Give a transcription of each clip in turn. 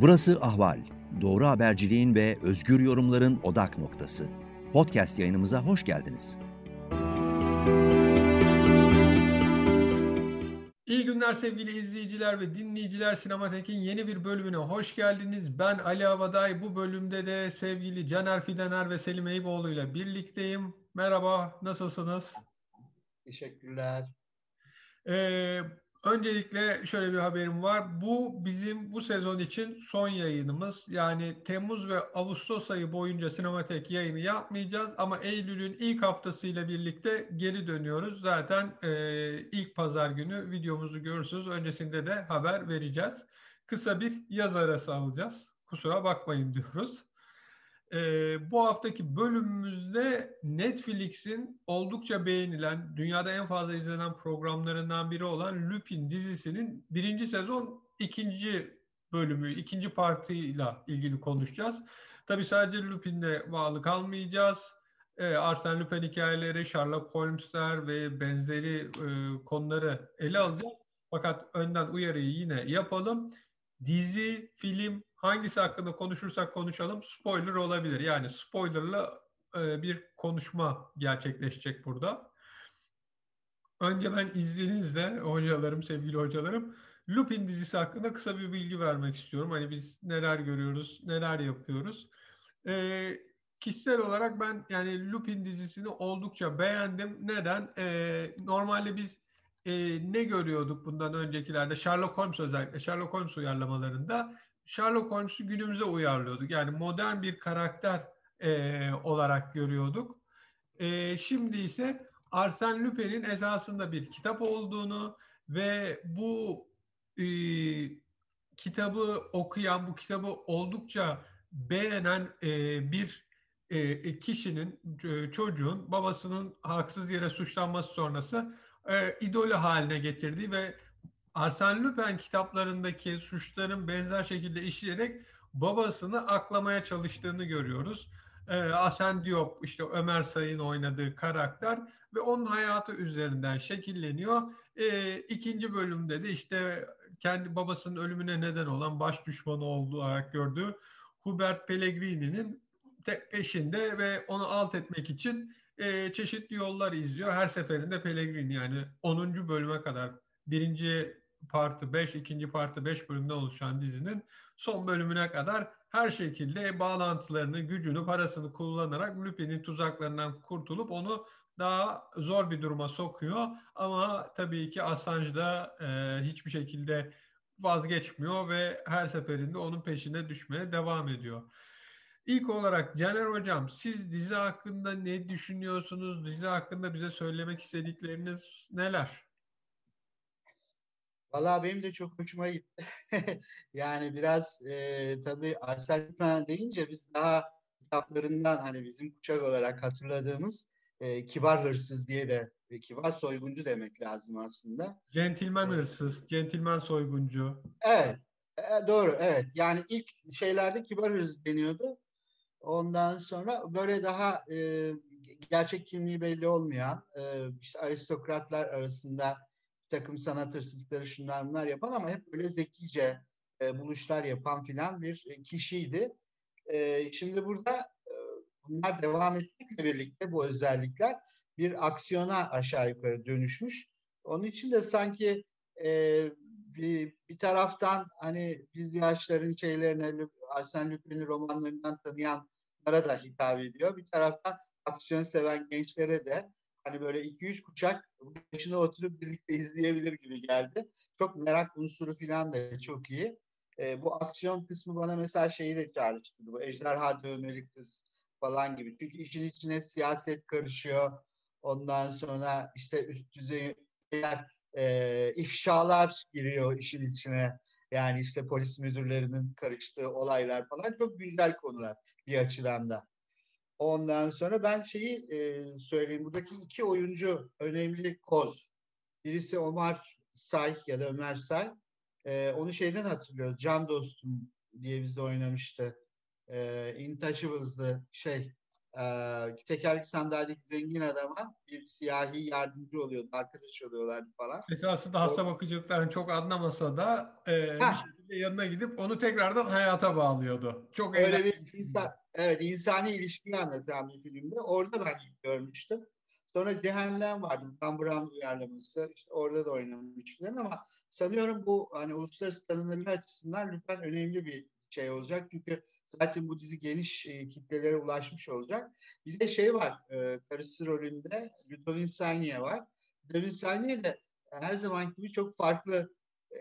Burası Ahval. Doğru haberciliğin ve özgür yorumların odak noktası. Podcast yayınımıza hoş geldiniz. İyi günler sevgili izleyiciler ve dinleyiciler. Sinematek'in yeni bir bölümüne hoş geldiniz. Ben Ali Avaday. Bu bölümde de sevgili Caner Fidener ve Selim Eyüboğlu ile birlikteyim. Merhaba, nasılsınız? Teşekkürler. Ee, Öncelikle şöyle bir haberim var. Bu bizim bu sezon için son yayınımız. Yani Temmuz ve Ağustos ayı boyunca sinematek yayını yapmayacağız ama Eylül'ün ilk haftasıyla birlikte geri dönüyoruz. Zaten e, ilk pazar günü videomuzu görürsünüz. Öncesinde de haber vereceğiz. Kısa bir yaz arası alacağız. Kusura bakmayın diyoruz. E, bu haftaki bölümümüzde Netflix'in oldukça beğenilen, dünyada en fazla izlenen programlarından biri olan Lupin dizisinin birinci sezon ikinci bölümü, ikinci partıyla ilgili konuşacağız. Tabi sadece Lupin'de bağlı kalmayacağız. E, Arsene Lupin hikayeleri, Sherlock Holmes'ler ve benzeri e, konuları ele alacağız. Fakat önden uyarıyı yine yapalım. Dizi, film, hangisi hakkında konuşursak konuşalım spoiler olabilir. Yani spoilerlı e, bir konuşma gerçekleşecek burada. Önce ben izninizle hocalarım, sevgili hocalarım Lupin dizisi hakkında kısa bir bilgi vermek istiyorum. Hani biz neler görüyoruz, neler yapıyoruz. E, kişisel olarak ben yani Lupin dizisini oldukça beğendim. Neden? E, normalde biz e, ne görüyorduk bundan öncekilerde? Sherlock Holmes özellikle Sherlock Holmes uyarlamalarında Sherlock Holmes'u günümüze uyarlıyorduk. Yani modern bir karakter e, olarak görüyorduk. E, şimdi ise Arsène Lupin'in esasında bir kitap olduğunu ve bu e, kitabı okuyan, bu kitabı oldukça beğenen e, bir e, kişinin, e, çocuğun babasının haksız yere suçlanması sonrası e, idolü haline getirdiği ve Arsène Lupin kitaplarındaki suçların benzer şekilde işleyerek babasını aklamaya çalıştığını görüyoruz. Ee, Asen Diop, işte Ömer Sayın oynadığı karakter ve onun hayatı üzerinden şekilleniyor. Ee, ikinci bölümde de işte kendi babasının ölümüne neden olan baş düşmanı olarak gördüğü Hubert Pellegrini'nin peşinde ve onu alt etmek için e, çeşitli yollar izliyor. Her seferinde Pellegrini yani 10. bölüme kadar birinci partı 5, ikinci partı 5 bölümden oluşan dizinin son bölümüne kadar her şekilde bağlantılarını, gücünü, parasını kullanarak Lupin'in tuzaklarından kurtulup onu daha zor bir duruma sokuyor. Ama tabii ki Assange da e, hiçbir şekilde vazgeçmiyor ve her seferinde onun peşine düşmeye devam ediyor. İlk olarak Caner Hocam siz dizi hakkında ne düşünüyorsunuz? Dizi hakkında bize söylemek istedikleriniz neler? Valla benim de çok hoşuma gitti. yani biraz e, tabii Arsene Lupin deyince biz daha kitaplarından hani bizim kuşak olarak hatırladığımız e, kibar hırsız diye de e, kibar soyguncu demek lazım aslında. Centilmen ee, hırsız, centilmen soyguncu. Evet, e, doğru evet. Yani ilk şeylerde kibar hırsız deniyordu. Ondan sonra böyle daha e, gerçek kimliği belli olmayan e, işte aristokratlar arasında bir takım sanat hırsızlıkları şunlar bunlar yapan ama hep böyle zekice e, buluşlar yapan filan bir e, kişiydi. E, şimdi burada e, bunlar devam etmekle birlikte bu özellikler bir aksiyona aşağı yukarı dönüşmüş. Onun için de sanki e, bir, bir taraftan hani biz yaşların şeylerine Arsene Lupin'in romanlarından tanıyanlara da hitap ediyor. Bir taraftan aksiyon seven gençlere de hani böyle 2-3 kuşak başına oturup birlikte izleyebilir gibi geldi. Çok merak unsuru falan da çok iyi. E, bu aksiyon kısmı bana mesela şeyi de çağrıştırdı. Bu ejderha dövmeli kız falan gibi. Çünkü işin içine siyaset karışıyor. Ondan sonra işte üst düzey e, ifşalar giriyor işin içine. Yani işte polis müdürlerinin karıştığı olaylar falan çok güzel konular bir açıdan da. Ondan sonra ben şeyi e, söyleyeyim. Buradaki iki oyuncu önemli koz. Birisi Omar Say ya da Ömer Say. E, onu şeyden hatırlıyoruz. Can Dostum diye bizde oynamıştı. E, Intouchables'dı şey e, tekerlek sandalyedeki zengin adama bir siyahi yardımcı oluyordu. Arkadaş oluyorlardı falan. Esasında hasta bakıcılıkların çok anlamasa da e, bir şekilde yanına gidip onu tekrardan hayata bağlıyordu. Çok Öyle bir insan, evet insani ilişkiyi anlatan bir filmde. Orada ben görmüştüm. Sonra Cehennem vardı. Dan Brown uyarlaması. İşte orada da oynamış falan ama sanıyorum bu hani uluslararası tanınırlığı açısından lütfen önemli bir şey olacak. Çünkü zaten bu dizi geniş e, kitlelere ulaşmış olacak. Bir de şey var. E, karısı rolünde Ludovin Sagnier var. Ludovin Sagnier de her zaman gibi çok farklı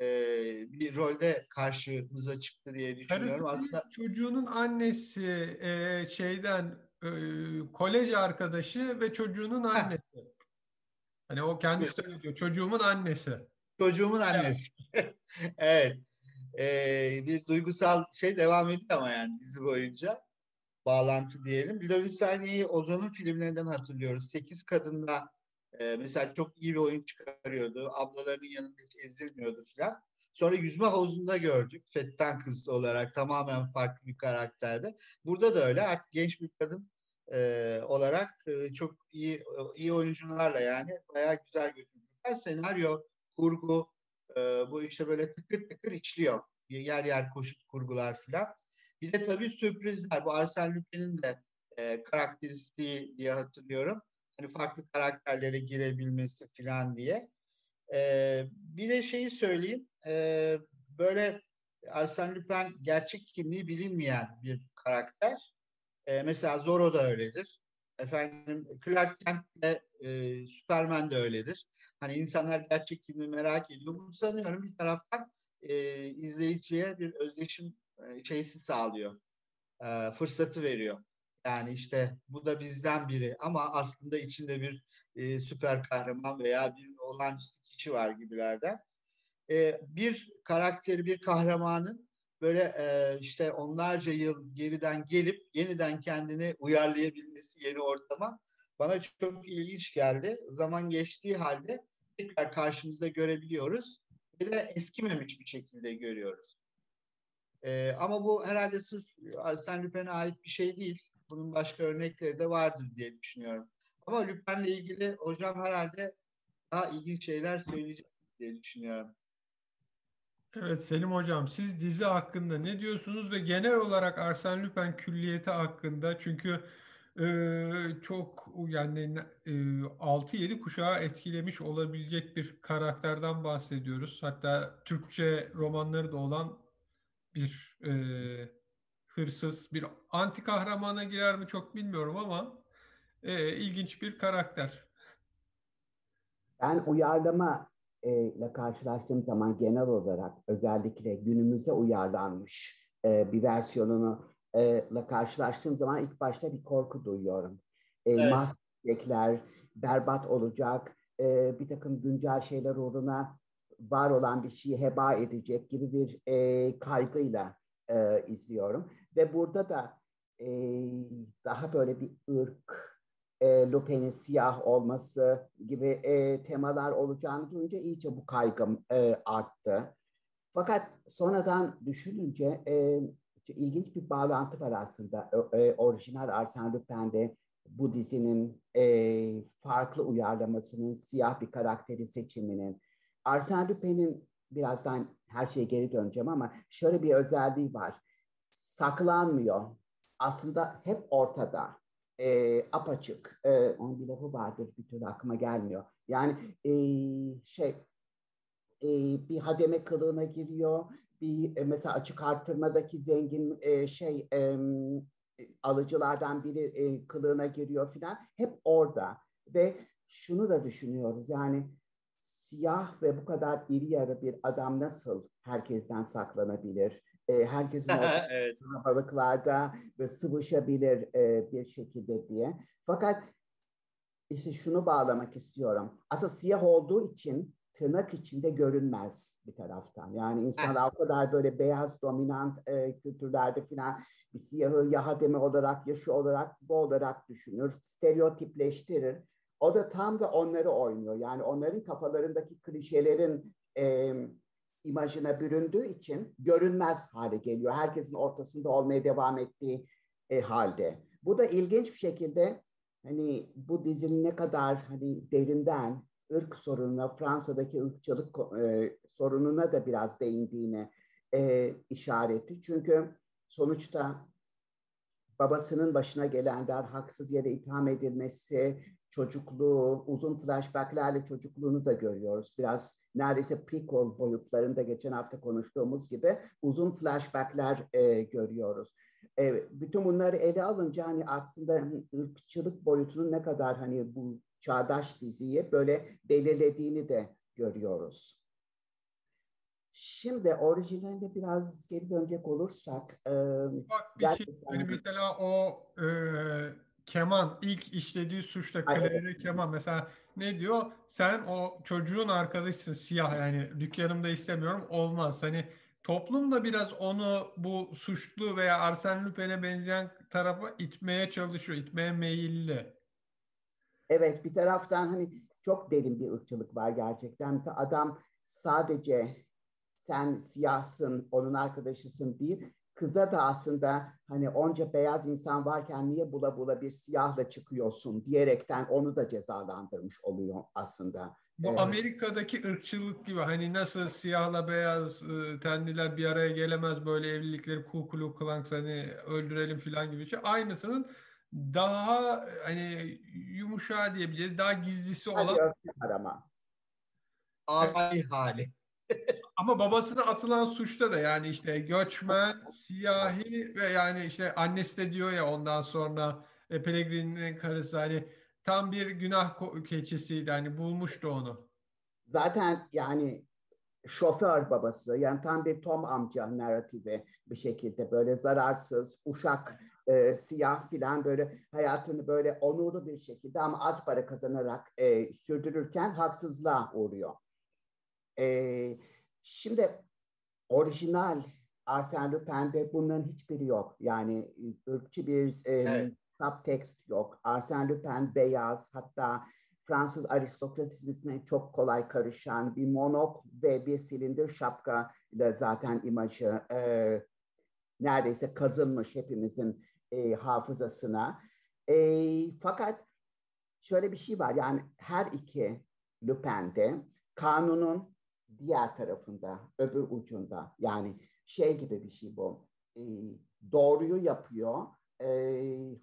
e, bir rolde karşımıza çıktı diye düşünüyorum. Karısı Aslında çocuğunun annesi e, şeyden e, kolej arkadaşı ve çocuğunun annesi. Hani o kendisi de diyor. Çocuğumun annesi. çocuğumun annesi. evet. Ee, bir duygusal şey devam ediyor ama yani dizi boyunca. Bağlantı diyelim. Ludovin Sagnier'i Ozon'un filmlerinden hatırlıyoruz. Sekiz Kadın'da e, mesela çok iyi bir oyun çıkarıyordu. Ablalarının yanında hiç ezilmiyordu falan. Sonra Yüzme Havuzu'nda gördük. Fettan Kız olarak tamamen farklı bir karakterde. Burada da öyle. Artık genç bir kadın e, olarak e, çok iyi iyi oyuncularla yani bayağı güzel götürdüler. Senaryo, kurgu e, bu işte böyle tıkır tıkır işliyor. Yer yer koşup kurgular filan. Bir de tabii sürprizler. Bu Arsène Lupin'in de e, karakteristiği diye hatırlıyorum. Hani farklı karakterlere girebilmesi filan diye. E, bir de şeyi söyleyeyim. E, böyle Arsène Lupin gerçek kimliği bilinmeyen bir karakter. E, mesela Zorro da öyledir. Efendim Clark Kent de e, Superman de öyledir. Hani insanlar gerçek kimliği merak ediyor. Bu sanıyorum bir taraftan e, izleyiciye bir özdeşim e, şeysi sağlıyor. E, fırsatı veriyor. Yani işte bu da bizden biri ama aslında içinde bir e, süper kahraman veya bir olağanüstü kişi var gibilerden. E, bir karakteri, bir kahramanın böyle e, işte onlarca yıl geriden gelip yeniden kendini uyarlayabilmesi yeni ortama bana çok ilginç geldi. Zaman geçtiği halde tekrar karşımızda görebiliyoruz ve de eskimemiş bir şekilde görüyoruz. E, ama bu herhalde sırf Arsène Lupin'e ait bir şey değil. Bunun başka örnekleri de vardır diye düşünüyorum. Ama Lupin'le ilgili hocam herhalde daha ilginç şeyler söyleyecek diye düşünüyorum. Evet Selim Hocam siz dizi hakkında ne diyorsunuz ve genel olarak Arsène Lupin külliyeti hakkında çünkü e, çok yani e, 6-7 kuşağı etkilemiş olabilecek bir karakterden bahsediyoruz. Hatta Türkçe romanları da olan bir e, hırsız, bir anti kahramana girer mi çok bilmiyorum ama e, ilginç bir karakter. Ben uyarlama ile karşılaştığım zaman genel olarak özellikle günümüze uyarlanmış e, bir versiyonunu ile karşılaştığım zaman ilk başta bir korku duyuyorum. E, evet. berbat olacak, e, bir takım güncel şeyler uğruna var olan bir şeyi heba edecek gibi bir e, kaygıyla e, izliyorum. Ve burada da e, daha böyle bir ırk, e, Lupin'in siyah olması gibi e, temalar olacağını duyunca iyice bu kaygım e, arttı. Fakat sonradan düşününce e, ilginç bir bağlantı var aslında. E, orijinal Arsène Lupin'de bu dizinin e, farklı uyarlamasının, siyah bir karakteri seçiminin. Arsène Lupin'in birazdan her şeye geri döneceğim ama şöyle bir özelliği var. Saklanmıyor. Aslında hep ortada e, apaçık. E, onun bir lafı vardır bir türlü aklıma gelmiyor. Yani e, şey e, bir hademe kılığına giriyor. Bir e, mesela açık arttırmadaki zengin e, şey e, alıcılardan biri e, kılığına giriyor filan. Hep orada ve şunu da düşünüyoruz yani siyah ve bu kadar iri yarı bir adam nasıl herkesten saklanabilir? e, herkesin evet. balıklarda ve sıvışabilir e, bir şekilde diye. Fakat işte şunu bağlamak istiyorum. Aslında siyah olduğu için tırnak içinde görünmez bir taraftan. Yani insanlar o kadar böyle beyaz dominant e, kültürlerde falan bir siyahı ya olarak ya şu olarak bu olarak düşünür. Stereotipleştirir. O da tam da onları oynuyor. Yani onların kafalarındaki klişelerin e, imajına büründüğü için görünmez hale geliyor. Herkesin ortasında olmaya devam ettiği e, halde. Bu da ilginç bir şekilde hani bu dizinin ne kadar hani derinden ırk sorununa, Fransa'daki ırkçılık e, sorununa da biraz değindiğini e, işareti. Çünkü sonuçta babasının başına gelenler haksız yere itham edilmesi, çocukluğu, uzun flashbacklerle çocukluğunu da görüyoruz. Biraz neredeyse prequel boyutlarında geçen hafta konuştuğumuz gibi uzun flashbackler e, görüyoruz. E, bütün bunları ele alınca hani aslında ırkçılık boyutunun ne kadar hani bu çağdaş diziyi böyle belirlediğini de görüyoruz. Şimdi orijinalinde biraz geri dönecek olursak. E, Bak bir şey, hani mesela o e, keman ilk işlediği suçta Claire keman mesela ne diyor? Sen o çocuğun arkadaşısın siyah yani dükkanımda istemiyorum olmaz. Hani toplum da biraz onu bu suçlu veya Arsène Lupin'e benzeyen tarafa itmeye çalışıyor, itmeye meyilli. Evet bir taraftan hani çok derin bir ırkçılık var gerçekten. Mesela adam sadece sen siyahsın, onun arkadaşısın değil. Kıza da aslında hani onca beyaz insan varken niye bula bula bir siyahla çıkıyorsun diyerekten onu da cezalandırmış oluyor aslında. Bu evet. Amerika'daki ırkçılık gibi hani nasıl siyahla beyaz e, tenliler bir araya gelemez böyle evlilikleri Ku Klux Klan hani öldürelim falan gibi şey. Aynısının daha hani yumuşağı diyebiliriz. Daha gizlisi olan. Arama. Ay hali. Ama babasına atılan suçta da yani işte göçmen, siyahi ve yani işte annesi de diyor ya ondan sonra e, Pellegrini'nin karısı hani tam bir günah keçisiydi hani bulmuştu onu. Zaten yani şoför babası yani tam bir Tom amca narratifi bir şekilde böyle zararsız, uşak, e, siyah filan böyle hayatını böyle onurlu bir şekilde ama az para kazanarak e, sürdürürken haksızlığa uğruyor. E, şimdi orijinal Arsène Lupin'de bunların hiçbiri yok. Yani ırkçı bir e, evet. subtext yok. Arsène Lupin beyaz hatta Fransız aristokrasisine çok kolay karışan bir monok ve bir silindir şapka ile zaten imajı e, neredeyse kazınmış hepimizin e, hafızasına. E, fakat şöyle bir şey var yani her iki Lupin'de kanunun diğer tarafında, öbür ucunda yani şey gibi bir şey bu. E, doğruyu yapıyor, e,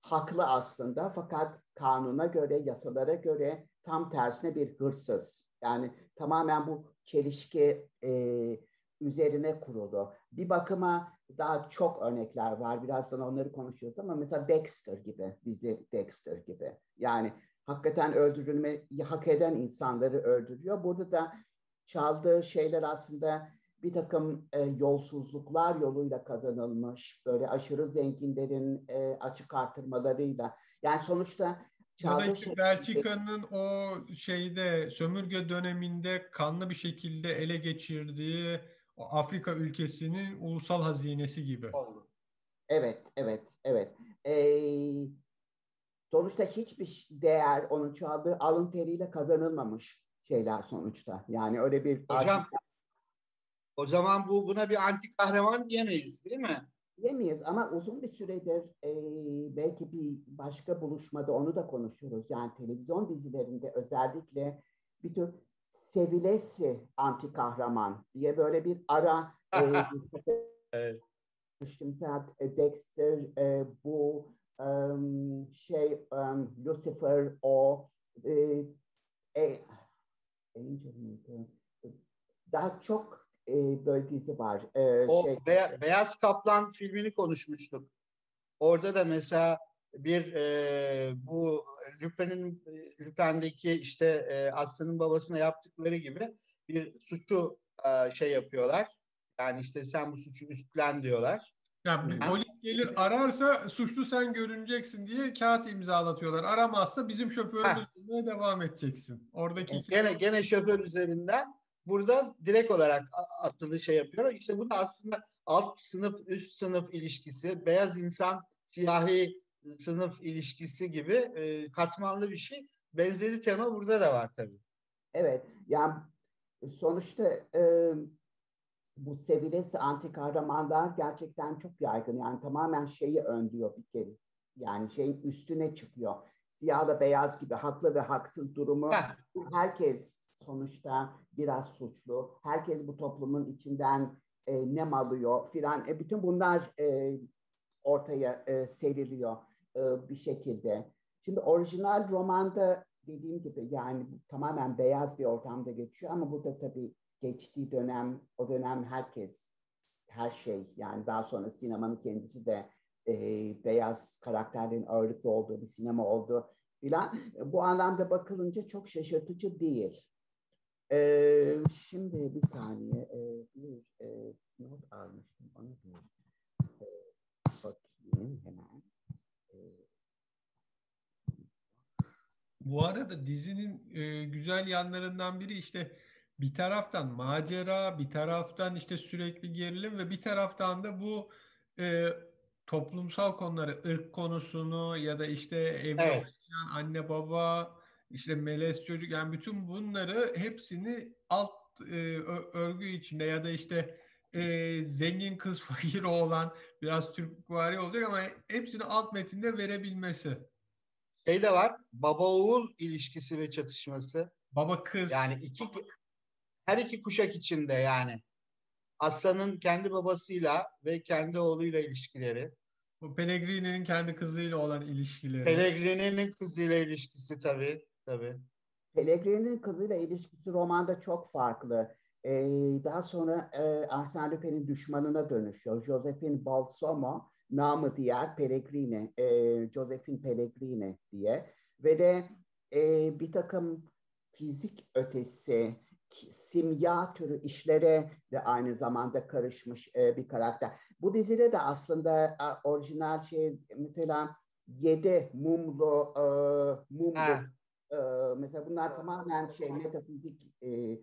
haklı aslında fakat kanuna göre, yasalara göre tam tersine bir hırsız. Yani tamamen bu çelişki e, üzerine kurulu. Bir bakıma daha çok örnekler var. Birazdan onları konuşuyoruz ama mesela Dexter gibi, dizi Dexter gibi. Yani hakikaten öldürülmeyi hak eden insanları öldürüyor. Burada da çaldığı şeyler aslında bir takım e, yolsuzluklar yoluyla kazanılmış, böyle aşırı zenginlerin e, açık artırmalarıyla. Yani sonuçta çaldığı şey... Belçika'nın o şeyde sömürge döneminde kanlı bir şekilde ele geçirdiği Afrika ülkesinin ulusal hazinesi gibi. Evet, evet, evet. Ee, sonuçta hiçbir değer onun çaldığı alın teriyle kazanılmamış şeyler sonuçta. Yani öyle bir... Hocam, arşivler... o zaman bu buna bir anti kahraman diyemeyiz değil mi? Diyemeyiz ama uzun bir süredir e, belki bir başka buluşmada onu da konuşuruz. Yani televizyon dizilerinde özellikle bir tür sevilesi anti kahraman diye böyle bir ara e, evet. mesela e, Dexter e, bu um, şey um, Lucifer o e, e, daha çok e, böyle dizi var. E, o şey, Be- Beyaz Kaplan filmini konuşmuştuk. Orada da mesela bir e, bu Lupin'in Lupin'deki işte e, Aslı'nın babasına yaptıkları gibi bir suçu e, şey yapıyorlar. Yani işte sen bu suçu üstlen diyorlar. Yani polis gelir ararsa suçlu sen görüneceksin diye kağıt imzalatıyorlar. Aramazsa bizim şoförümüz devam edeceksin. Oradaki gene gene şoför üzerinden burada direkt olarak attığı şey yapıyor. İşte bu da aslında alt sınıf üst sınıf ilişkisi, beyaz insan siyahi sınıf ilişkisi gibi e, katmanlı bir şey. Benzeri tema burada da var tabii. Evet. Yani sonuçta e, bu sevilesi anti kahramanlar gerçekten çok yaygın. Yani tamamen şeyi önlüyor bir kere. Yani şeyin üstüne çıkıyor. Siyahla beyaz gibi haklı ve haksız durumu. Herkes sonuçta biraz suçlu. Herkes bu toplumun içinden e, nem alıyor filan. E, bütün bunlar e, ortaya e, seriliyor bir şekilde. Şimdi orijinal romanda dediğim gibi yani tamamen beyaz bir ortamda geçiyor ama burada tabii geçtiği dönem, o dönem herkes, her şey yani daha sonra sinemanın kendisi de e, beyaz karakterlerin ağırlıklı olduğu bir sinema oldu filan. Bu anlamda bakılınca çok şaşırtıcı değil. E, şimdi bir saniye e, bir e, not almıştım. Onu bir e, bakayım hemen. E, Bu arada dizinin e, güzel yanlarından biri işte bir taraftan macera, bir taraftan işte sürekli gerilim ve bir taraftan da bu e, toplumsal konuları, ırk konusunu ya da işte evde Evet. yaşayan anne baba, işte melez çocuk yani bütün bunları hepsini alt e, örgü içinde ya da işte e, zengin kız fakir oğlan biraz Türkvari oluyor ama hepsini alt metinde verebilmesi. Şey de var. Baba oğul ilişkisi ve çatışması. Baba kız. Yani iki her iki kuşak içinde yani. Aslan'ın kendi babasıyla ve kendi oğluyla ilişkileri. Bu Pellegrini'nin kendi kızıyla olan ilişkileri. Pellegrini'nin kızıyla ilişkisi tabii. Tabii. Pellegrini'nin kızıyla ilişkisi romanda çok farklı. Ee, daha sonra e, Arsène Lupin'in düşmanına dönüşüyor. Josephine Balsamo, namı diğer Pellegrini, e, Josephine Pellegrini diye. Ve de e, bir takım fizik ötesi, simya türü işlere de aynı zamanda karışmış e, bir karakter. Bu dizide de aslında a, orijinal şey mesela yedi mumlu, e, mumlu Ha. ee, mesela bunlar tamamen şey metafizik e,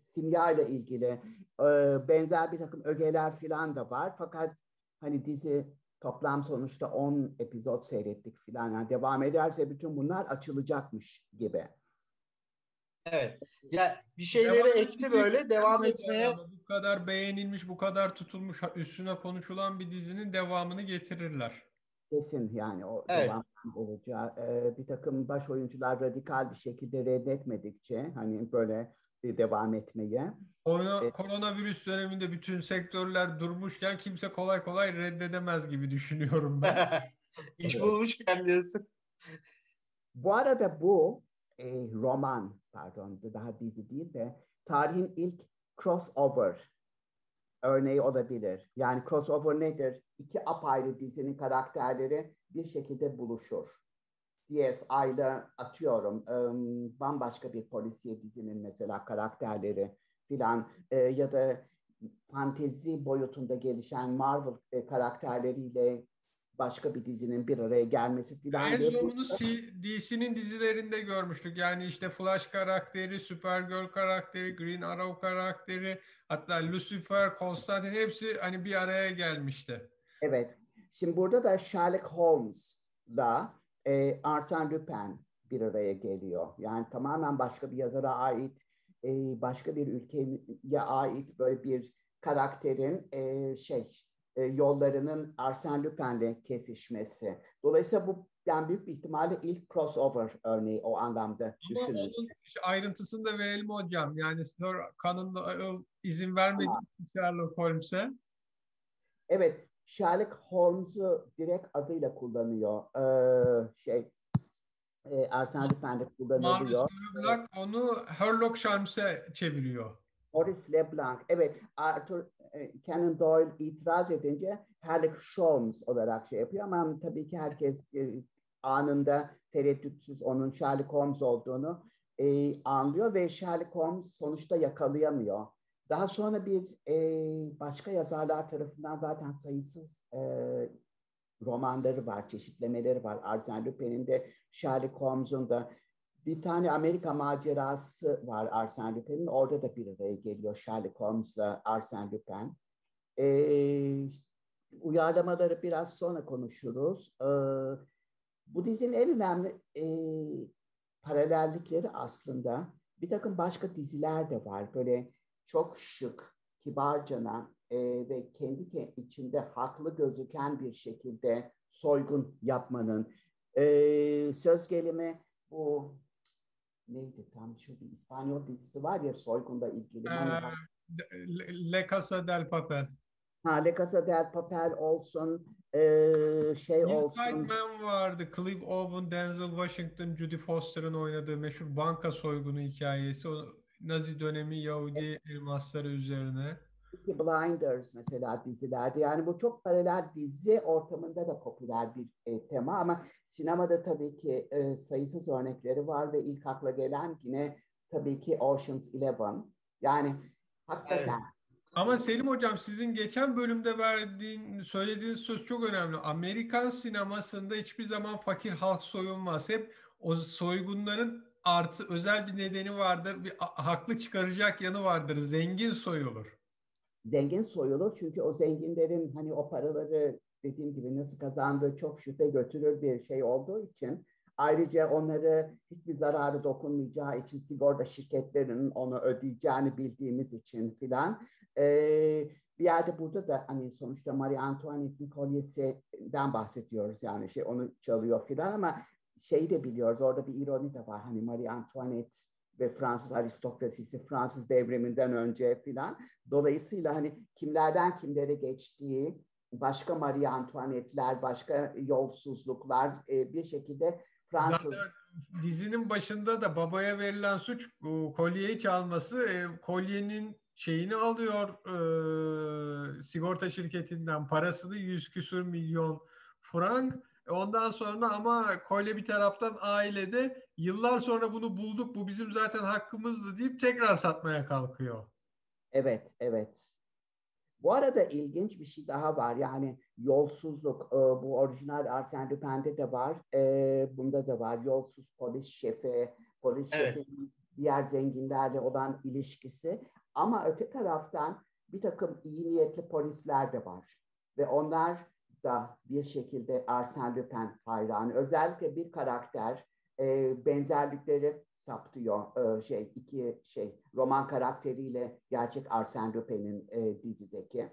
simya ile ilgili e, benzer bir takım ögeler filan da var. Fakat hani dizi toplam sonuçta 10 epizod seyrettik filan. Yani devam ederse bütün bunlar açılacakmış gibi. Evet. Ya bir şeyleri Devam ekti böyle devam etmeye Bu kadar beğenilmiş, bu kadar tutulmuş, üstüne konuşulan bir dizinin devamını getirirler. Kesin yani o Evet. devam olacağı. Ee, bir takım baş oyuncular radikal bir şekilde reddetmedikçe hani böyle devam etmeyi. Korona, Evet. Koronavirüs döneminde bütün sektörler durmuşken kimse kolay kolay reddedemez gibi düşünüyorum ben. iş Evet. bulmuşken diyorsun. Bu arada bu e, roman, pardon daha dizi değil de tarihin ilk crossover örneği olabilir. Yani crossover nedir? İki apayrı dizinin karakterleri bir şekilde buluşur. CSI ile atıyorum bambaşka bir polisiye dizinin mesela karakterleri filan e, ya da fantezi boyutunda gelişen Marvel e, karakterleriyle başka bir dizinin bir araya gelmesi filan. En sonunu DC'nin dizilerinde görmüştük. Yani işte Flash karakteri, Supergirl karakteri, Green Arrow karakteri, hatta Lucifer, Constantine hepsi hani bir araya gelmişti. Evet. Şimdi burada da Sherlock Holmes'la e, Arsène Lupin bir araya geliyor. Yani tamamen başka bir yazara ait, e, başka bir ülkeye ait böyle bir karakterin e, şey e, yollarının Arsène Lupin'le kesişmesi. Dolayısıyla bu yani büyük bir ihtimalle ilk crossover örneği o anlamda düşünün. onun ayrıntısını da verelim hocam. Yani Sir Conan izin vermedi Sherlock Holmes'e. Evet, Sherlock Holmes'u direkt adıyla kullanıyor. Ee, şey, e, Lupin'de Maurice kullanılıyor. Leblanc onu Sherlock Holmes'e çeviriyor. Maurice Leblanc. Evet, Arthur e, Conan Doyle itiraz edince Sherlock Holmes olarak şey yapıyor ama tabii ki herkes e, anında tereddütsüz onun Sherlock Holmes olduğunu e, anlıyor ve Sherlock Holmes sonuçta yakalayamıyor. Daha sonra bir e, başka yazarlar tarafından zaten sayısız e, romanları var, çeşitlemeleri var. Arsène Lupin'in de Sherlock Holmes'un da bir tane Amerika macerası var Arsène Lupin'in. Orada da bir araya geliyor Sherlock Holmes'la Arsène Lupin. Ee, uyarlamaları biraz sonra konuşuruz. Ee, bu dizinin en önemli e, paralellikleri aslında bir takım başka diziler de var. Böyle çok şık, kibarcana e, ve kendi ke- içinde haklı gözüken bir şekilde soygun yapmanın e, söz gelimi bu neydi tam şu bir İspanyol dizisi var ya soygunda ilgili. Ee, Le Casa del Papel. Ha, Le Casa del Papel olsun, e, şey Inside olsun. Man vardı. Clive Owen, Denzel Washington, Judy Foster'ın oynadığı meşhur banka soygunu hikayesi. O Nazi dönemi Yahudi elmasları üzerine. Blinders mesela dizilerde. Yani bu çok paralel dizi ortamında da popüler bir e, tema ama sinemada tabii ki e, sayısız örnekleri var ve ilk akla gelen yine tabii ki Ocean's Eleven. Yani hakikaten Ama Selim Hocam sizin geçen bölümde verdiğin, söylediğiniz söz çok önemli. Amerikan sinemasında hiçbir zaman fakir halk soyulmaz. Hep o soygunların artı özel bir nedeni vardır. Bir haklı çıkaracak yanı vardır. Zengin soyulur. zengin soyulur çünkü o zenginlerin hani o paraları dediğim gibi nasıl kazandığı çok şüphe götürür bir şey olduğu için ayrıca onları hiçbir zararı dokunmayacağı için sigorta şirketlerinin onu ödeyeceğini bildiğimiz için filan ee, bir yerde burada da hani sonuçta Marie Antoinette'in kolyesinden bahsediyoruz yani şey onu çalıyor filan ama şeyi de biliyoruz orada bir ironi de var hani Marie Antoinette ve Fransız aristokrasisi Fransız devriminden önce filan Dolayısıyla hani kimlerden kimlere geçtiği, başka Marie Antoinette'ler, başka yolsuzluklar e, bir şekilde Fransız... Zaten dizinin başında da babaya verilen suç o kolyeyi çalması. E, kolyenin şeyini alıyor e, sigorta şirketinden parasını 100 küsür milyon frank. E, Ondan sonra ama kolye bir taraftan ailede yıllar sonra bunu bulduk bu bizim zaten hakkımızdı deyip tekrar satmaya kalkıyor. Evet, evet. Bu arada ilginç bir şey daha var. Yani yolsuzluk, e, bu orijinal Arsène Lupin'de de var, e, bunda da var. Yolsuz polis şefi, polis Evet. şefinin diğer zenginlerle olan ilişkisi. Ama öte taraftan bir takım iyi niyetli polisler de var. Ve onlar da bir şekilde Arsène Lupin hayranı. Özellikle bir karakter e, benzerlikleri saptıyor. E, şey iki şey roman karakteriyle gerçek Arsène Lupin'in e, dizideki.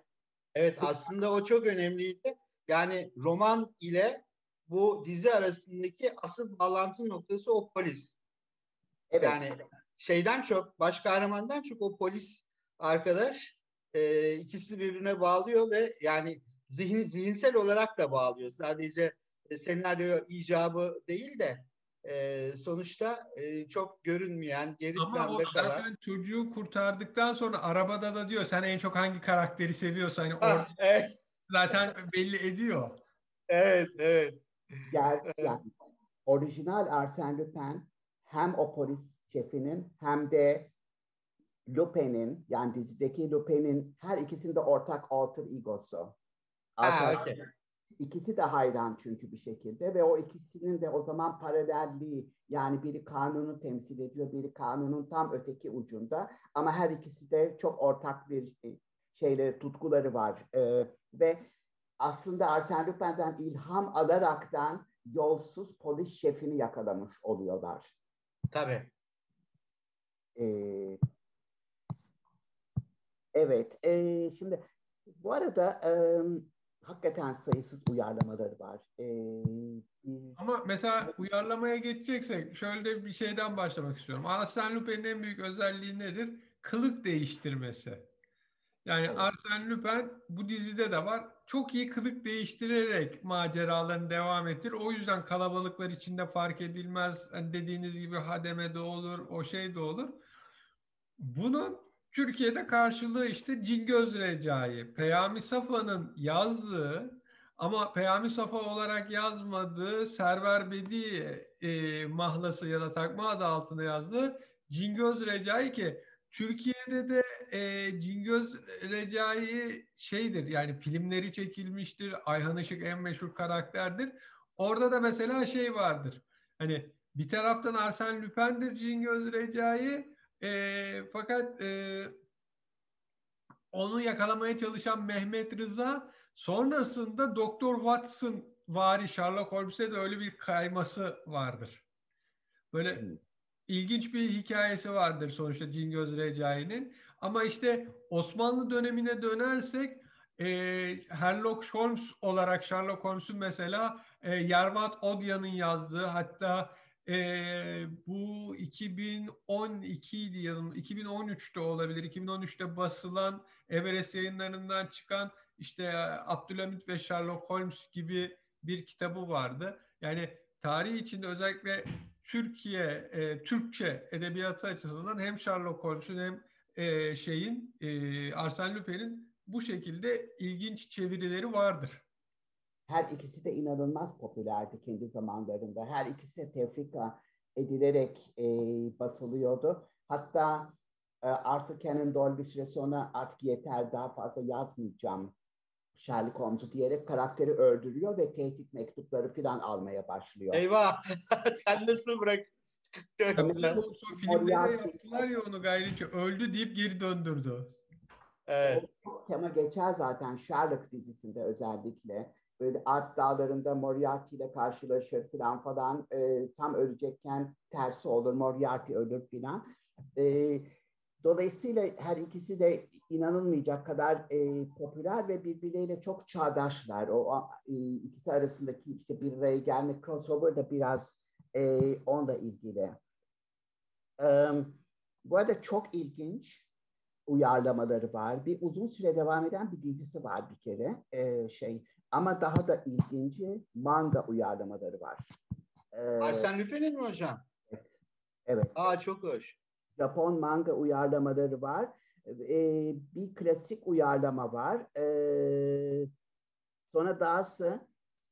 Evet aslında o çok önemliydi. Yani roman ile bu dizi arasındaki asıl bağlantı noktası o polis. Evet. Yani şeyden çok, baş kahramandan çok o polis arkadaş e, ikisi birbirine bağlıyor ve yani zihin, zihinsel olarak da bağlıyor. Sadece e, senaryo icabı değil de e, sonuçta e, çok görünmeyen, geri Ama o planda kalan. zaten çocuğu kurtardıktan sonra arabada da diyor sen en çok hangi karakteri seviyorsan hani Ah, orada evet, zaten belli ediyor. evet, evet. Ger yani orijinal Arsène Lupin hem o polis şefinin hem de Lupin'in yani dizideki Lupin'in her ikisinde ortak alter egosu. Alter- okey. İkisi de hayran çünkü bir şekilde ve o ikisinin de o zaman paralelliği yani biri kanunu temsil ediyor, biri kanunun tam öteki ucunda ama her ikisi de çok ortak bir e, şeyleri, tutkuları var Ee, ve aslında Arsène Lupin'den ilham alaraktan yolsuz polis şefini yakalamış oluyorlar. Tabii. Ee, evet, ee, şimdi bu arada ee, hakikaten sayısız uyarlamaları var. Ee, Ama mesela uyarlamaya geçeceksek şöyle bir şeyden başlamak istiyorum. Arsène Lupin'in en büyük özelliği nedir? Kılık değiştirmesi. Yani Evet. Arsène Lupin bu dizide de var. Çok iyi kılık değiştirerek maceralarını devam ettir. O yüzden kalabalıklar içinde fark edilmez. Hani dediğiniz gibi hademe de olur, o şey de olur. Bunun Türkiye'de karşılığı işte Cingöz Recai. Peyami Safa'nın yazdığı ama Peyami Safa olarak yazmadığı Server Bedi e, mahlası ya da takma adı altında yazdığı Cingöz Recai ki Türkiye'de de e, Cingöz Recai şeydir yani filmleri çekilmiştir. Ayhan Işık en meşhur karakterdir. Orada da mesela şey vardır. Hani bir taraftan Arsène Lupin'dir Cingöz Recai e, fakat e, onu yakalamaya çalışan Mehmet Rıza sonrasında Doktor Watson vari Sherlock Holmes'e de öyle bir kayması vardır. Böyle Hmm. ilginç bir hikayesi vardır sonuçta Cingöz Recai'nin. Ama işte Osmanlı dönemine dönersek e, Sherlock Holmes olarak Sherlock Holmes'un mesela e, Yervat Odya'nın yazdığı hatta e, bu 2012 yılım 2013'te olabilir. 2013'te basılan Everest yayınlarından çıkan işte Abdülhamit ve Sherlock Holmes gibi bir kitabı vardı. Yani tarih içinde özellikle Türkiye, e, Türkçe edebiyatı açısından hem Sherlock Holmes'un hem e, şeyin e, Arsène Lupin'in bu şekilde ilginç çevirileri vardır. Her ikisi de inanılmaz popülerdi kendi zamanlarında. Her ikisi de tefrika edilerek e, basılıyordu. Hatta e, Arthur Conan Doyle bir süre sonra artık yeter daha fazla yazmayacağım Sherlock Holmes'u diyerek karakteri öldürüyor ve tehdit mektupları falan almaya başlıyor. Eyvah! Sen nasıl bırakırsın? Filmde yaptılar ya onu gayri öldü deyip geri döndürdü. Evet. O tema geçer zaten Sherlock dizisinde özellikle. Böyle Art Dağları'nda Moriarty ile karşılaşır falan falan. E, tam ölecekken tersi olur. Moriarty ölür falan. E, dolayısıyla her ikisi de inanılmayacak kadar e, popüler ve birbirleriyle çok çağdaşlar. O e, ikisi arasındaki işte bir araya gelme crossover da biraz e, onunla ilgili. E, bu arada çok ilginç uyarlamaları var. Bir uzun süre devam eden bir dizisi var bir kere. Ee, şey ama daha da ilginci manga uyarlamaları var. Ee, Arsene Lupin'in mi hocam? Evet. Evet. Aa çok hoş. Japon manga uyarlamaları var. Ee, bir klasik uyarlama var. Ee, sonra dahası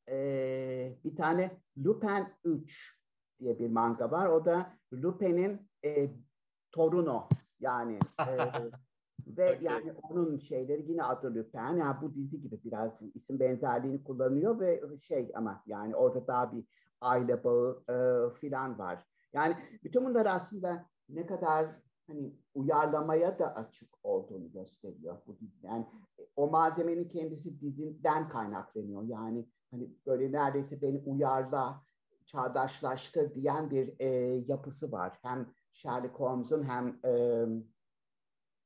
e, bir tane Lupin 3 diye bir manga var. O da Lupin'in e, torunu yani e, ve okay. yani onun şeyleri yine adı Lupin. Yani bu dizi gibi biraz isim benzerliğini kullanıyor ve şey ama yani orada daha bir aile bağı e, filan var. Yani bütün bunlar aslında ne kadar hani uyarlamaya da açık olduğunu gösteriyor bu dizi. Yani o malzemenin kendisi dizinden kaynaklanıyor. Yani hani böyle neredeyse beni uyarla, çağdaşlaştır diyen bir e, yapısı var. Hem Sherlock Holmes'un hem e,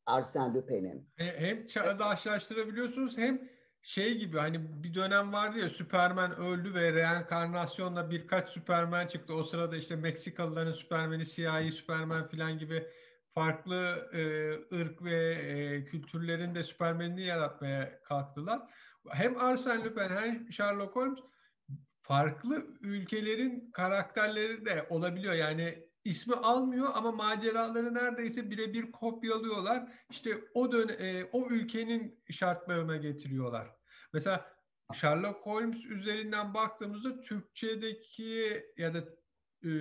Arsène Lupin'in. Hem çağdaşlaştırabiliyorsunuz hem şey gibi hani bir dönem vardı ya Süpermen öldü ve reenkarnasyonla birkaç Süpermen çıktı. O sırada işte Meksikalıların Süpermen'i, siyahi Süpermen falan gibi farklı e, ırk ve e, kültürlerin de Süpermen'ini yaratmaya kalktılar. Hem Arsène Lupin hem Sherlock Holmes farklı ülkelerin karakterleri de olabiliyor. Yani ismi almıyor ama maceraları neredeyse birebir kopyalıyorlar. İşte o dön e, o ülkenin şartlarına getiriyorlar. Mesela Sherlock Holmes üzerinden baktığımızda Türkçedeki ya da e,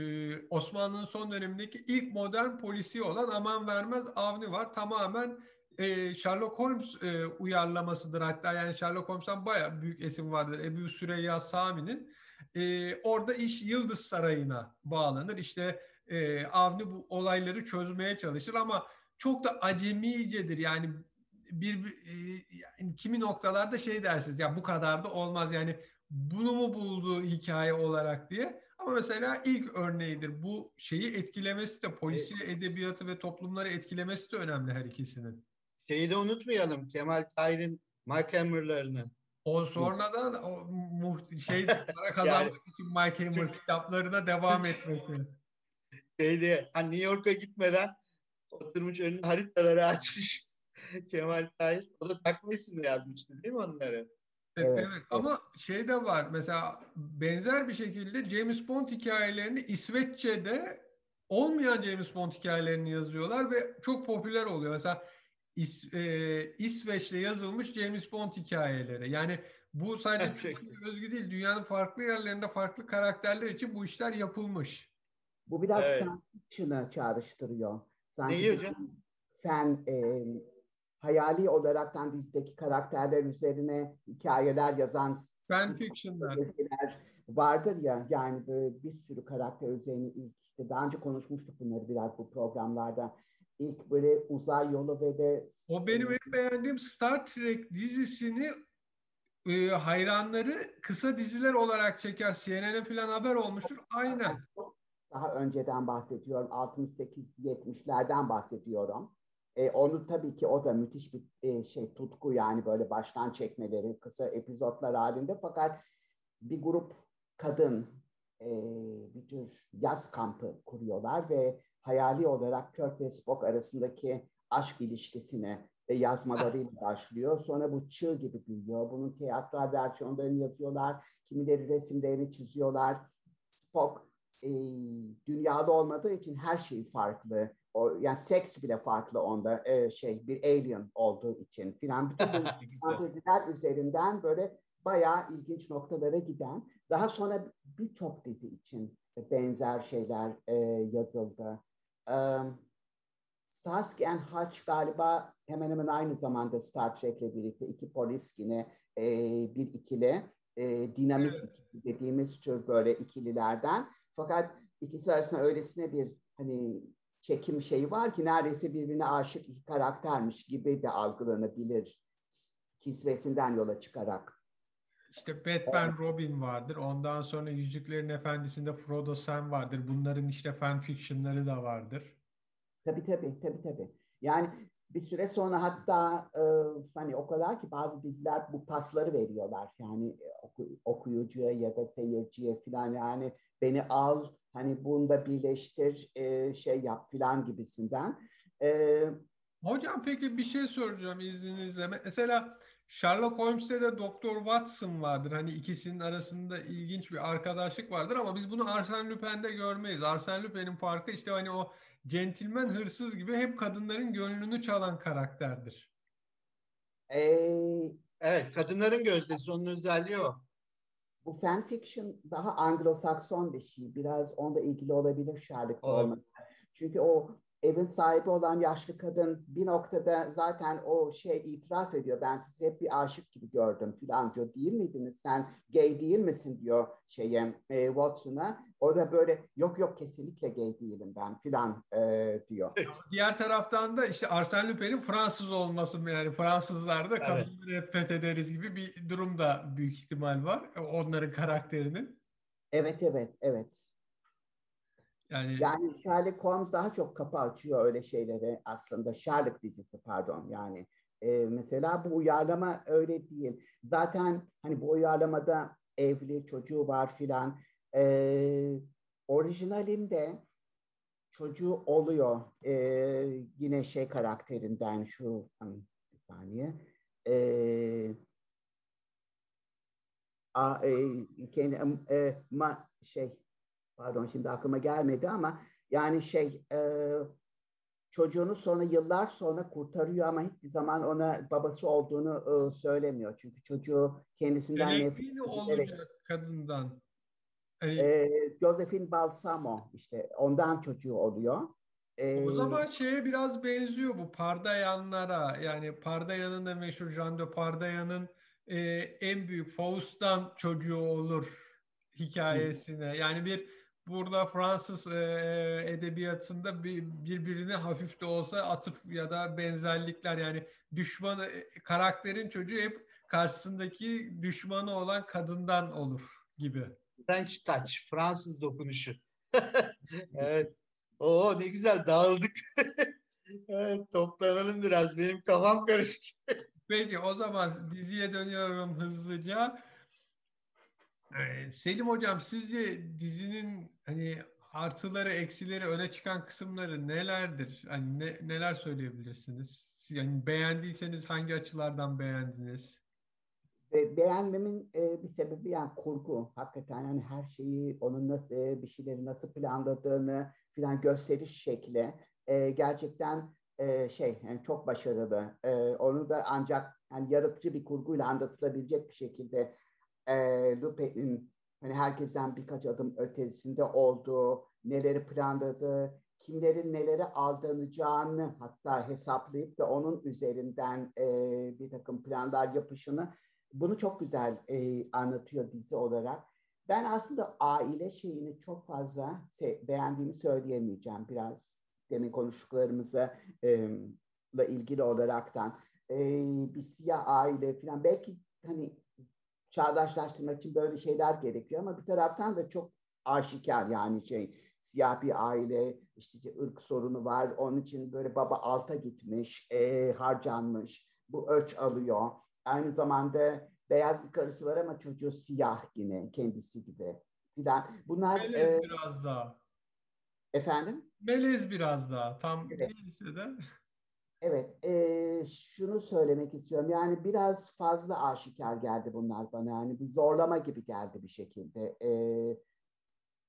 Osmanlı'nın son dönemindeki ilk modern polisi olan Aman Vermez Avni var. Tamamen e, Sherlock Holmes e, uyarlamasıdır. Hatta yani Sherlock Holmes'tan bayağı büyük esim vardır. Ebu Süreyya Sami'nin. E, orada iş Yıldız Sarayı'na bağlanır. İşte e, Avni bu olayları çözmeye çalışır ama çok da acemicedir. Yani bir, bir e, yani kimi noktalarda şey dersiniz ya bu kadar da olmaz yani bunu mu buldu hikaye olarak diye. Ama mesela ilk örneğidir. Bu şeyi etkilemesi de polisiye edebiyatı ve toplumları etkilemesi de önemli her ikisinin. Şeyi de unutmayalım Kemal Tahir'in Mike Hammer'larını. O sonradan o mu, şey para kazanmak yani, için Mike Hammer kitaplarına devam etmesi şeyde hani New York'a gitmeden oturmuş önüne haritaları açmış Kemal Tahir. O da takma isimle yazmıştı değil mi onları? Evet, evet. evet. Ama şey de var mesela benzer bir şekilde James Bond hikayelerini İsveççe'de olmayan James Bond hikayelerini yazıyorlar ve çok popüler oluyor. Mesela İs, e, İsveç'te yazılmış James Bond hikayeleri. Yani bu sadece özgü değil. Dünyanın farklı yerlerinde farklı karakterler için bu işler yapılmış. Bu biraz evet. science fiction'ı çağrıştırıyor. Sanki Neyi hocam? Sen e, hayali olaraktan dizideki karakterler üzerine hikayeler yazan fan fiction'lar vardır ya yani böyle bir sürü karakter üzerine ilk işte daha önce konuşmuştuk bunları biraz bu programlarda ilk böyle uzay yolu ve de o benim en beğendiğim Star Trek dizisini e, hayranları kısa diziler olarak çeker. CNN'e falan haber olmuştur. Aynen daha önceden bahsediyorum. 68-70'lerden bahsediyorum. E, onu tabii ki o da müthiş bir e, şey tutku yani böyle baştan çekmeleri kısa epizotlar halinde fakat bir grup kadın e, bir tür yaz kampı kuruyorlar ve hayali olarak Kirk ve Spock arasındaki aşk ilişkisine ve yazmalarıyla başlıyor. Sonra bu çığ gibi büyüyor. Bunun tiyatral versiyonlarını yazıyorlar. Kimileri resimlerini çiziyorlar. Spock e, dünyada olmadığı için her şey farklı. O, yani seks bile farklı onda e, şey bir alien olduğu için filan. Bütün bu üzerinden böyle bayağı ilginç noktalara giden. Daha sonra birçok dizi için benzer şeyler e, yazıldı. Um, Starsky and Hutch galiba hemen hemen aynı zamanda Star Trek'le birlikte iki polis yine e, bir ikili e, dinamik evet. ikili dediğimiz tür böyle ikililerden. Fakat ikisi arasında öylesine bir hani çekim şeyi var ki neredeyse birbirine aşık iki karaktermiş gibi de algılanabilir kisvesinden yola çıkarak. İşte Batman evet. Robin vardır. Ondan sonra Yüzüklerin Efendisi'nde Frodo Sam vardır. Bunların işte fan fictionları da vardır. Tabii tabii tabii tabii. Yani bir süre sonra hatta e, hani o kadar ki bazı diziler bu pasları veriyorlar. Yani e, oku, okuyucuya ya da seyirciye falan yani beni al hani bunu da birleştir e, şey yap falan gibisinden. E, Hocam peki bir şey soracağım izninizle. Mesela Sherlock Holmes'te de Doktor Watson vardır. Hani ikisinin arasında ilginç bir arkadaşlık vardır ama biz bunu Arsène Lupin'de görmeyiz. Arsène Lupin'in farkı işte hani o centilmen hırsız gibi hep kadınların gönlünü çalan karakterdir. Ee, evet, kadınların gözdesi onun özelliği o. Bu fanfiction daha Anglo-Sakson bir şey. Biraz onda ilgili olabilir Sherlock Holmes. Çünkü o evin sahibi olan yaşlı kadın bir noktada zaten o şey itiraf ediyor. Ben sizi hep bir aşık gibi gördüm filan diyor. Değil miydiniz? Sen gay değil misin diyor şeye e, Watson'a. O da böyle yok yok kesinlikle gay değilim ben filan e, diyor. Diğer taraftan da işte Arsène Lupin'in Fransız olması yani Fransızlar da kadınları evet. fethederiz gibi bir durum da büyük ihtimal var. Onların karakterinin. Evet evet evet. Yani, yani Sherlock Holmes daha çok kapı açıyor öyle şeylere aslında. Sherlock dizisi pardon yani. E, mesela bu uyarlama öyle değil. Zaten hani bu uyarlamada evli çocuğu var filan. E, orijinalinde çocuğu oluyor. E, yine şey karakterinden şu bir saniye. E, a, e, kendi, e, ma, şey pardon şimdi aklıma gelmedi ama yani şey e, çocuğunu sonra yıllar sonra kurtarıyor ama hiçbir zaman ona babası olduğunu e, söylemiyor. Çünkü çocuğu kendisinden nefret olacak kadından. Hani... E, Josephine Balsamo işte ondan çocuğu oluyor. E, o zaman şeye biraz benziyor bu Pardayanlara. Yani Pardayan'ın da meşhur Jean de Pardayan'ın e, en büyük Faust'tan çocuğu olur hikayesine. Yani bir burada Fransız e, edebiyatında bir, birbirine hafif de olsa atıf ya da benzerlikler yani düşmanı e, karakterin çocuğu hep karşısındaki düşmanı olan kadından olur gibi. French touch, Fransız dokunuşu. evet. Oo ne güzel dağıldık. evet toplanalım biraz. Benim kafam karıştı. Peki o zaman diziye dönüyorum hızlıca. Ee, Selim Hocam sizce dizinin hani artıları eksileri öne çıkan kısımları nelerdir? Hani ne, neler söyleyebilirsiniz? Siz, yani beğendiyseniz hangi açılardan beğendiniz? Be beğenmemin e, bir sebebi yani kurgu. Hakikaten yani her şeyi onun nasıl e, bir şeyleri nasıl planladığını filan gösteriş şekli e, gerçekten e, şey yani çok başarılı. E, onu da ancak yani yaratıcı bir kurguyla anlatılabilecek bir şekilde e, Lupe'nin hani herkesten birkaç adım ötesinde olduğu, neleri planladığı, kimlerin nelere aldanacağını hatta hesaplayıp da onun üzerinden e, bir takım planlar yapışını bunu çok güzel e, anlatıyor dizi olarak. Ben aslında aile şeyini çok fazla beğendiğimi söyleyemeyeceğim. Biraz demin konuştuklarımıza e, ilgili olaraktan e, bir siyah aile falan belki hani çağdaşlaştırmak için böyle şeyler gerekiyor ama bir taraftan da çok aşikar yani şey siyah bir aile işte ırk sorunu var onun için böyle baba alta gitmiş e, harcanmış bu ölç alıyor aynı zamanda beyaz bir karısı var ama çocuğu siyah yine kendisi gibi filan. Bunlar Melez e, biraz daha. efendim. Melez biraz daha. Tam Evet. değilse de. Evet, e, şunu söylemek istiyorum. Yani biraz fazla aşikar geldi bunlar bana. Yani bir zorlama gibi geldi bir şekilde. E,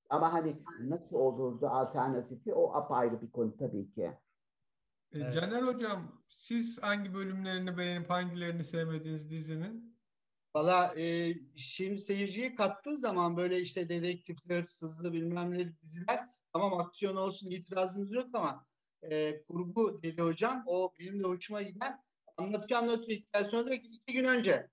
ama hani nasıl olurdu alternatifi o apayrı bir konu tabii ki. E, Evet. Caner Hocam, siz hangi bölümlerini beğenip hangilerini sevmediğiniz dizinin? Valla e, şimdi seyirciyi kattığı zaman böyle işte dedektifler, hırsızlı bilmem ne diziler tamam aksiyon olsun itirazımız yok ama e, kurgu dedi hocam. O benim de hoşuma giden. Anlatıyor anlatıyor. Hikaye sonra diyor ki iki gün önce.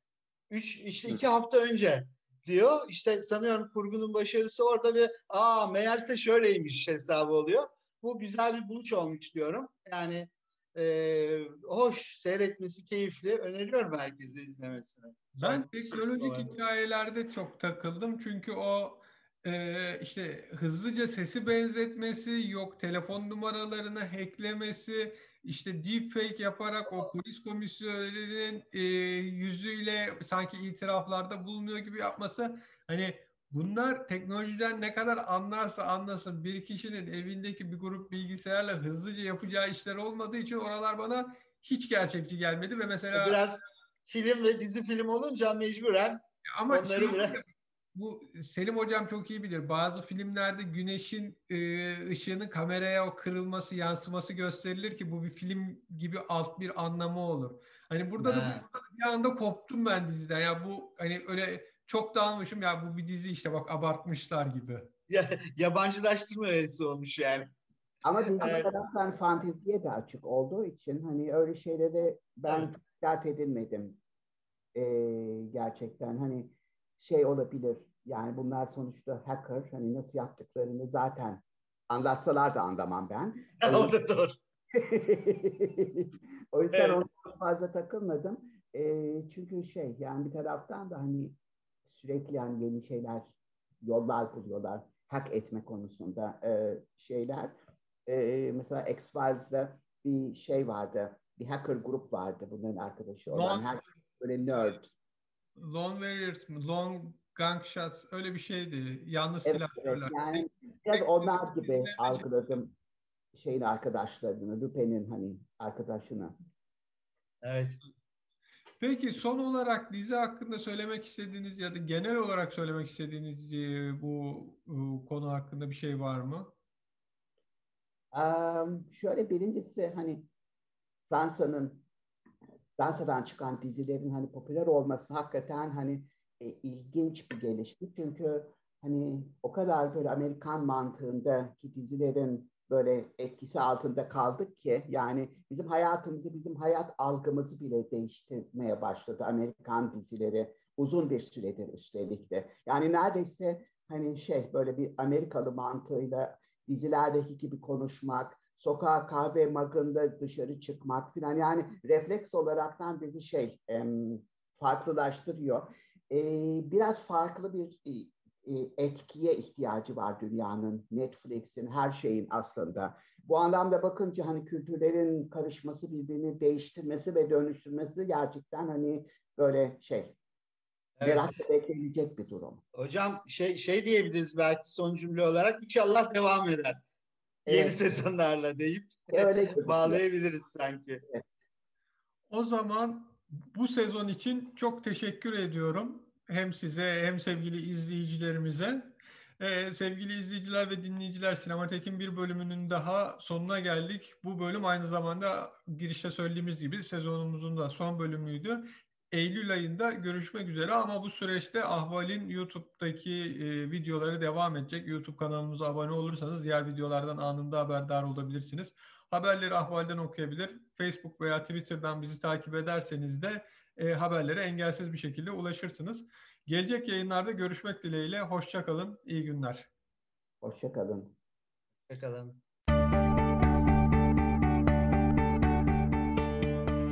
Üç işte iki hafta önce. diyor. İşte sanıyorum kurgunun başarısı orada bir aa meğerse şöyleymiş hesabı oluyor. Bu güzel bir buluş olmuş diyorum. Yani e, hoş seyretmesi keyifli. Öneriyorum herkese izlemesini. Ben teknolojik hikayelerde çok takıldım. Çünkü o e, işte hızlıca sesi benzetmesi, yok telefon numaralarını hacklemesi, işte deepfake yaparak o polis komisyonlarının e, yüzüyle sanki itiraflarda bulunuyor gibi yapması. Hani bunlar teknolojiden ne kadar anlarsa anlasın bir kişinin evindeki bir grup bilgisayarla hızlıca yapacağı işler olmadığı için oralar bana hiç gerçekçi gelmedi ve mesela Biraz film ve dizi film olunca mecburen ama onları biraz bu Selim hocam çok iyi bilir. Bazı filmlerde güneşin e, ışığının kameraya o kırılması, yansıması gösterilir ki bu bir film gibi alt bir anlamı olur. Hani burada da Ha. bu- bir anda koptum ben diziden. Ya bu hani öyle çok dalmışım ya bu bir dizi işte bak abartmışlar gibi. ya, yabancılaştırma öğesi olmuş yani. Ama dizi Evet. taraftan fanteziye de açık olduğu için hani öyle şeylere ben Evet. dikkat edilmedim. Ee, gerçekten hani şey olabilir yani bunlar sonuçta hacker hani nasıl yaptıklarını zaten anlatsalar da anlamam ben. o da doğru. o yüzden Evet. ona fazla takılmadım. Ee, çünkü şey yani bir taraftan da hani sürekli yani yeni şeyler yollar buluyorlar hack etme konusunda e, şeyler. E, mesela X-Files'da bir şey vardı. Bir hacker grup vardı bunların arkadaşı olan. Her böyle nerd. Lone Warriors mı? Long Gunshots öyle bir şeydi. Yalnız Evet, silahlarla. evet. Yani biraz Tek- onlar gibi algıladım şeyin arkadaşlarını, Lupin'in hani arkadaşını. Evet. Peki son olarak dizi hakkında söylemek istediğiniz ya da genel olarak söylemek istediğiniz e, bu e, konu hakkında bir şey var mı? Am, şöyle birincisi hani Fransa'nın Fransa'dan çıkan dizilerin hani popüler olması hakikaten hani e, ilginç bir gelişti. Çünkü hani o kadar böyle Amerikan mantığındaki dizilerin böyle etkisi altında kaldık ki yani bizim hayatımızı, bizim hayat algımızı bile değiştirmeye başladı Amerikan dizileri uzun bir süredir üstelik de. Yani neredeyse hani şey böyle bir Amerikalı mantığıyla dizilerdeki gibi konuşmak, sokağa kahve magında dışarı çıkmak falan yani refleks olaraktan bizi şey em, farklılaştırıyor. E, biraz farklı bir e, e, etkiye ihtiyacı var dünyanın, Netflix'in, her şeyin aslında. Bu anlamda bakınca hani kültürlerin karışması, birbirini değiştirmesi ve dönüştürmesi gerçekten hani böyle şey, Evet. merakla bekleyecek bir durum. Hocam şey şey diyebiliriz belki son cümle olarak inşallah devam eder. Yeni Evet. sezonlarla deyip Öyle bağlayabiliriz sanki. O zaman bu sezon için çok teşekkür ediyorum. Hem size hem sevgili izleyicilerimize. Ee, sevgili izleyiciler ve dinleyiciler Sinematek'in bir bölümünün daha sonuna geldik. Bu bölüm aynı zamanda girişte söylediğimiz gibi sezonumuzun da son bölümüydü. Eylül ayında görüşmek üzere ama bu süreçte Ahval'in YouTube'daki e, videoları devam edecek. YouTube kanalımıza abone olursanız diğer videolardan anında haberdar olabilirsiniz. Haberleri Ahval'den okuyabilir. Facebook veya Twitter'dan bizi takip ederseniz de e, haberlere engelsiz bir şekilde ulaşırsınız. Gelecek yayınlarda görüşmek dileğiyle. Hoşça kalın. İyi günler. Hoşçakalın. Hoşçakalın.